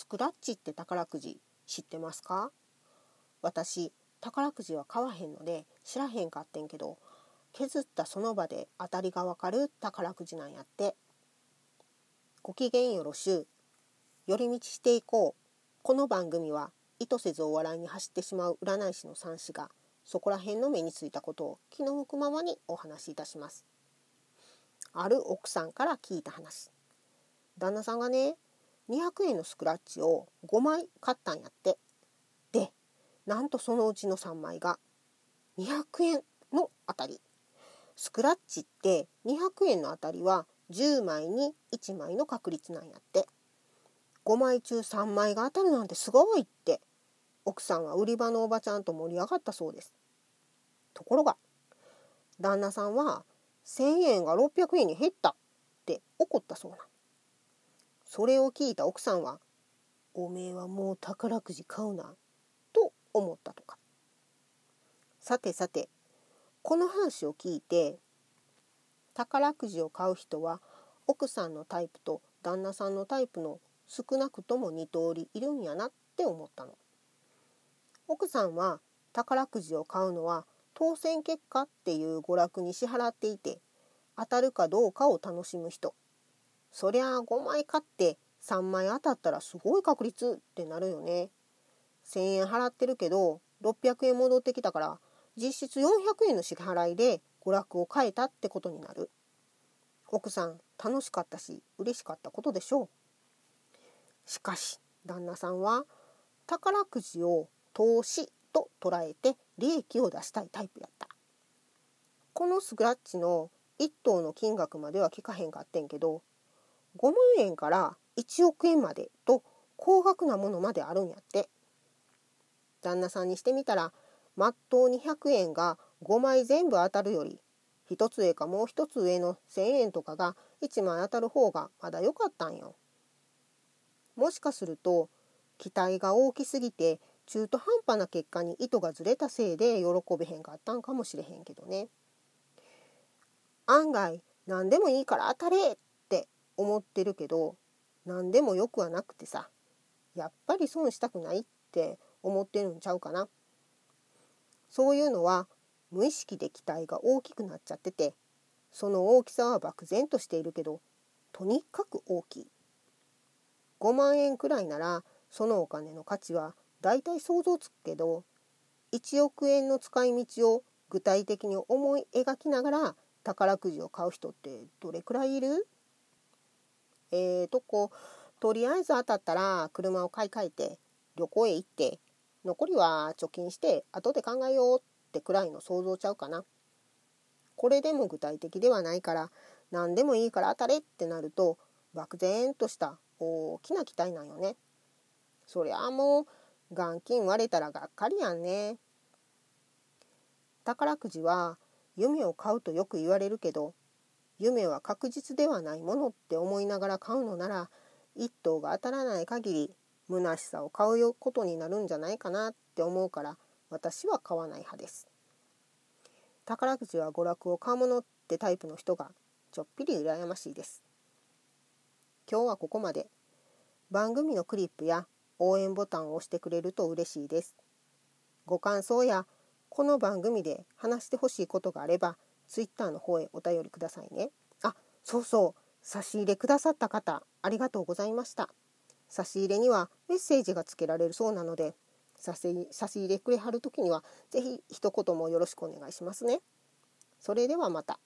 スクラッチって宝くじ知ってますか？私宝くじは買わへんので知らへんかってんけど削ったその場で当たりがわかる宝くじなんやって。ご機嫌よろしゅう。寄り道していこう。この番組は意図せずお笑いに走ってしまう占い師の三子がそこら辺の目についたことを気の向くままにお話しいたします。ある奥さんから聞いた話。旦那さんがね200円のスクラッチを5枚買ったんやって。でなんとそのうちの3枚が200円の当たり。スクラッチって200円の当たりは10枚に1枚の確率なんやって。5枚中3枚が当たるなんてすごいって奥さんは売り場のおばちゃんと盛り上がったそうです。ところが旦那さんは1,000円が600円に減ったって怒ったそうなそれを聞いた奥さんは「おめえはもう宝くじ買うな」と思ったとかさてさてこの話を聞いて宝くじを買う人は奥さんのタイプと旦那さんのタイプの少なくとも2通りいるんやなって思ったの。奥さんは宝くじを買うのは当選結果っていう娯楽に支払っていて当たるかどうかを楽しむ人そりゃあ5枚買って3枚当たったらすごい確率ってなるよね。1,000円払ってるけど600円戻ってきたから実質400円の支払いで娯楽を変えたってことになる。奥さん楽しかったし嬉しかったことでしょう。しかし旦那さんは宝くじを投資と捉えて利益を出したいタイプやった。このスクラッチの1等の金額までは聞かへんかってんけど5万円から1億円までと高額なものまであるんやって旦那さんにしてみたらまっとうに100円が5枚全部当たるより1つ上かもう1つ上の1,000円とかが1枚当たる方がまだ良かったんよ。もしかすると期待が大きすぎて中途半端な結果に意図がずれたせいで喜べへんかったんかもしれへんけどね。案外何でもいいから当たれ思ってるけど何でもよくはなくてさやっぱり損したくないって思ってるんちゃうかな。そういうのは無意識で期待が大きくなっちゃっててその大きさは漠然としているけどとにかく大きい。5万円くらいならそのお金の価値はだいたい想像つくけど1億円の使い道を具体的に思い描きながら宝くじを買う人ってどれくらいいる？えーとことりあえず当たったら車を買い替えて旅行へ行って残りは貯金して後で考えようってくらいの想像ちゃうかな。これでも具体的ではないから何でもいいから当たれってなると漠然とした大きな期待なんよね。そりゃあもう元金割れたらがっかりやんね。宝くじは夢を買うとよく言われるけど夢は確実ではないものって思いながら買うのなら一等が当たらない限り虚しさを買うことになるんじゃないかなって思うから私は買わない派です。宝くじは娯楽を買うものってタイプの人がちょっぴり羨ましいです。今日はここまで。番組のクリップや応援ボタンを押してくれると嬉しいです。ご感想やこの番組で話してほしいことがあれば Twitter の方へお便りくださいね。あ、そうそう、差し入れくださった方ありがとうございました。差し入れにはメッセージがつけられるそうなので差し入れくれはる時には是非一言もよろしくお願いしますね。それではまた。